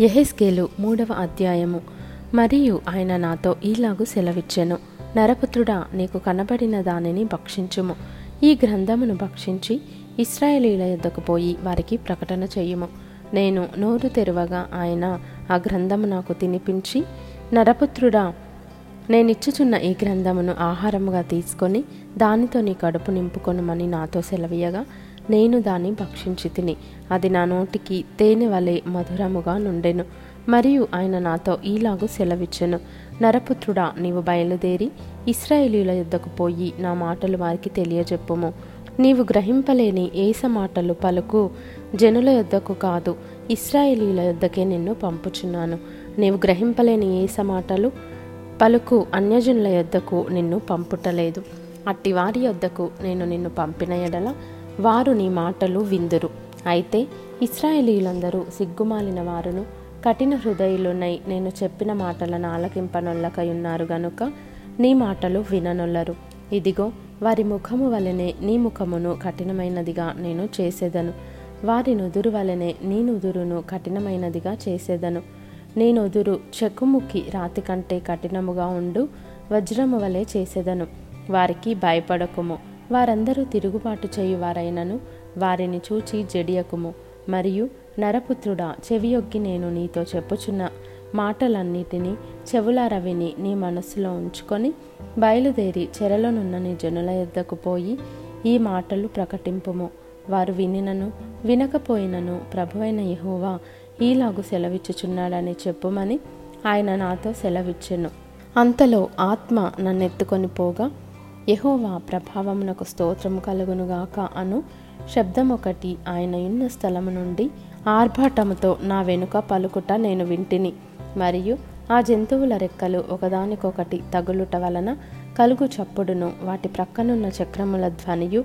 ఎహెస్కేలు మూడవ అధ్యాయము. మరియు ఆయన నాతో ఈలాగు సెలవిచ్చెను. నరపుత్రుడా నీకు కనబడిన దానిని భక్షించుము. ఈ గ్రంథమును భక్షించి ఇస్రాయేలీల యొద్దకు పోయి వారికి ప్రకటన చేయుము. నేను నోరు తెరవగా ఆయన ఆ గ్రంథము నాకు తినిపించి నరపుత్రుడా నేనిచ్చుచున్న ఈ గ్రంథమును ఆహారముగా తీసుకొని దానితో నీ కడుపు నింపుకొనుమని నాతో సెలవీయగా నేను దాన్ని భక్షించి తిని అది నా నోటికి తేనె వలె మధురముగా నుండెను. మరియు ఆయన నాతో ఈలాగు సెలవిచ్చెను. నరపుత్రుడా నీవు బయలుదేరి ఇస్రాయేలీల యుద్ధకు పోయి నా మాటలు వారికి తెలియజెప్పుము. నీవు గ్రహింపలేని ఏస మాటలు పలుకు జనుల యొద్దకు కాదు ఇస్రాయేలీల యొద్దకే నిన్ను పంపుచున్నాను. నీవు గ్రహింపలేని ఏస మాటలు పలుకు అన్యజనుల యొద్దకు నిన్ను పంపుటలేదు. అట్టి వారి యొద్దకు నేను నిన్ను పంపిన ఎడల వారు నీ మాటలు విందురు. అయితే ఇస్రాయేలీలందరూ సిగ్గుమాలిన వారును కఠిన హృదయులునై నేను చెప్పిన మాటలను ఆలకింపనొల్లకై ఉన్నారు గనుక నీ మాటలు విననొల్లరు. ఇదిగో వారి ముఖము వలనే నీ ముఖమును కఠినమైనదిగా నేను చేసేదను. వారి నుదురు వలనే నీ నుదురును కఠినమైనదిగా చేసేదను. నీ నుదురు చెక్కుముక్కి రాతి కంటే కఠినముగా ఉండు వజ్రము వలె చేసేదను. వారికి భయపడకుము. వారందరూ తిరుగుబాటు చేయువారైనను వారిని చూచి జడియకుము. మరియు నరపుత్రుడా చెవియొగ్గి నేను నీతో చెప్పుచున్న. మాటలన్నిటినీ చెవులార విని నీ మనస్సులో ఉంచుకొని బయలుదేరి చెరలోనున్న నీ జనుల యొద్దకు పోయి ఈ మాటలు ప్రకటింపుము. వారు వినినను వినకపోయినను ప్రభువైన యెహోవా ఈలాగు సెలవిచ్చుచున్నాడని చెప్పుమని ఆయన నాతో సెలవిచ్చెను. అంతలో ఆత్మ నన్నెత్తుకొని పోగా యహోవా ప్రభావమునకు స్తోత్రము కలుగునుగాక అను శబ్దం ఒకటి ఆయన ఉన్న స్థలము నుండి ఆర్భాటముతో నా వెనుక పలుకుట నేను వింటిని. మరియు ఆ జంతువుల రెక్కలు ఒకదానికొకటి తగులుట వలన కలుగు చప్పుడును. వాటి ప్రక్కనున్న చక్రముల ధ్వనియు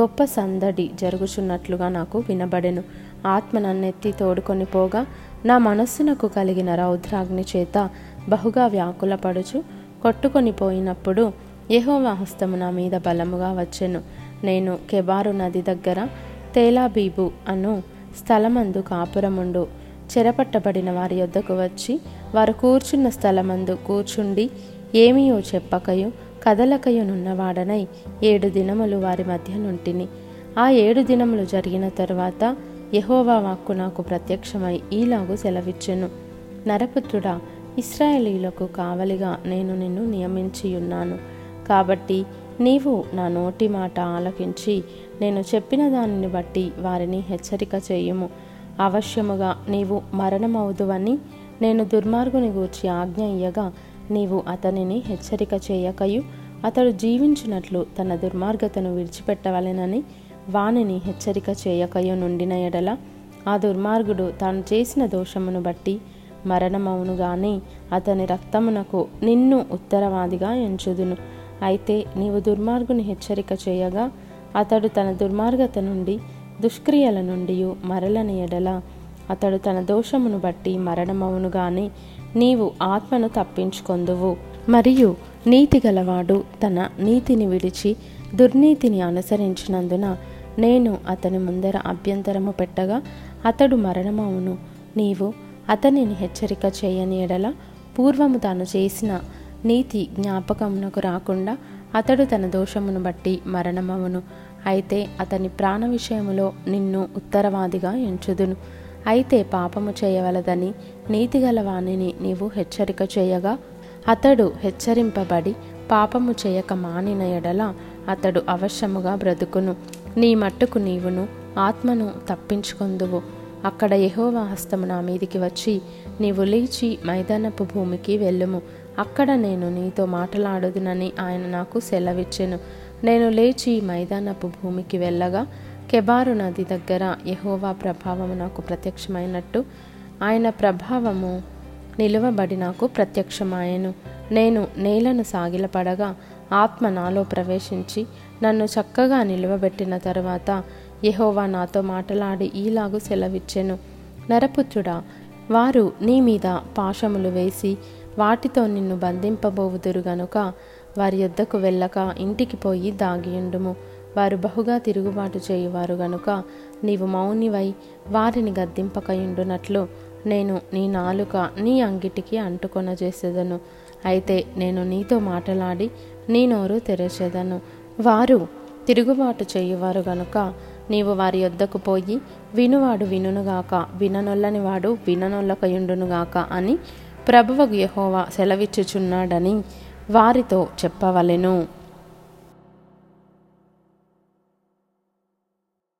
గొప్ప సందడి జరుగుచున్నట్లుగా నాకు వినబడెను. ఆత్మ నన్నెత్తి తోడుకొని పోగా నా మనస్సునకు కలిగిన రౌద్రాగ్ని చేత బహుగా వ్యాకులపడుచు కొట్టుకొని పోయినప్పుడు యహోవా హస్తము నా మీద బలముగా వచ్చెను. నేను కెబారు నది దగ్గర తేలాబీబు అను స్థలమందు కాపురముండు చెరపట్టబడిన వారి యొద్దకు వచ్చి వారు కూర్చున్న స్థలమందు కూర్చుండి ఏమియో చెప్పకయు కదలకయునున్నవాడనై ఏడు దినములు వారి మధ్య నుంటిని. ఆ ఏడు దినములు జరిగిన తరువాత యహోవా వాక్కు నాకు ప్రత్యక్షమై ఈలాగు సెలవిచ్చెను. నరపుత్రుడా ఇస్రాయేలీలకు కావలిగా నేను నిన్ను నియమించియున్నాను. కాబట్టి నీవు నా నోటి మాట ఆలకించి నేను చెప్పిన దానిని బట్టి వారిని హెచ్చరిక చేయుము. అవశ్యముగా నీవు మరణమవుదువని నేను దుర్మార్గుని గూర్చి ఆజ్ఞ ఇయ్యగా నీవు అతనిని హెచ్చరిక చేయకయు అతడు జీవించినట్లు తన దుర్మార్గతను విడిచిపెట్టవలెనని వానిని హెచ్చరిక చేయకయు నుండిన ఎడల ఆ దుర్మార్గుడు తాను చేసిన దోషమును బట్టి మరణమవును గాని అతని రక్తమునకు నిన్ను ఉత్తరవాదిగా ఎంచుదును. అయితే నీవు దుర్మార్గుని హెచ్చరిక చేయగా అతడు తన దుర్మార్గత నుండి దుష్క్రియల నుండి మరలని ఎడల. అతడు తన దోషమును బట్టి మరణమవును గాని నీవు ఆత్మను తప్పించుకొందువు. మరియు నీతి గలవాడు తన నీతిని విడిచి దుర్నీతిని అనుసరించినందున నేను అతని ముందర అభ్యంతరము పెట్టగా అతడు మరణమవును. నీవు అతనిని హెచ్చరిక చేయని ఎడల పూర్వము తాను చేసిన నీతి జ్ఞాపకమునకు రాకుండా అతడు తన దోషమును బట్టి మరణమవును. అయితే అతని ప్రాణ విషయములో నిన్ను ఉత్తరవాదిగా ఎంచుదును. అయితే పాపము చేయవలదని నీతిగల వాణిని నీవు హెచ్చరిక చేయగా అతడు హెచ్చరింపబడి పాపము చేయక మానిన ఎడల అతడు అవశ్యముగా బ్రతుకును. నీ మట్టుకు నీవును ఆత్మను తప్పించుకొందువు. అక్కడ యహోవా హస్తము నా మీదికి వచ్చి నీవు లేచి మైదానపు భూమికి వెళ్ళుము. అక్కడ నేను నీతో మాట్లాడదునని ఆయన నాకు సెలవిచ్చెను. నేను లేచి మైదానపు భూమికి వెళ్ళగా కెబారు నది దగ్గర యహోవా ప్రభావము నాకు ప్రత్యక్షమైనట్టు ఆయన ప్రభావము నిలువబడి నాకు ప్రత్యక్షమాయెను. నేను నేలను సాగిలపడగా ఆత్మ నాలో ప్రవేశించి నన్ను చక్కగా నిలువబెట్టిన తరువాత యహోవా నాతో మాటలాడి ఈలాగు సెలవిచ్చెను. నరపుత్రుడా వారు నీ మీద పాశములు వేసి వాటితో నిన్ను బంధింపబోవుదురు గనుక వారి యొద్దకు వెళ్ళక ఇంటికి పోయి దాగియుండుము. వారు బహుగా తిరుగుబాటు చేయువారు గనుక నీవు మౌనివై వారిని గద్దింపకయుండునట్లు నేను నీ నాలుక నీ అంగిటికి అంటుకొన చేసేదను అయితే నేను నీతో మాట్లాడి నీ నోరు తెరచేదను. వారు తిరుగుబాటు చేయువారు గనుక నీవు వారి యొద్దకు పోయి వినువాడు వినునుగాక విననొల్లని వాడు విననొల్లకయుండునుగాక అని ప్రభువగు యహోవా సెలవిచ్చుచున్నాడని వారితో చెప్పవలెను.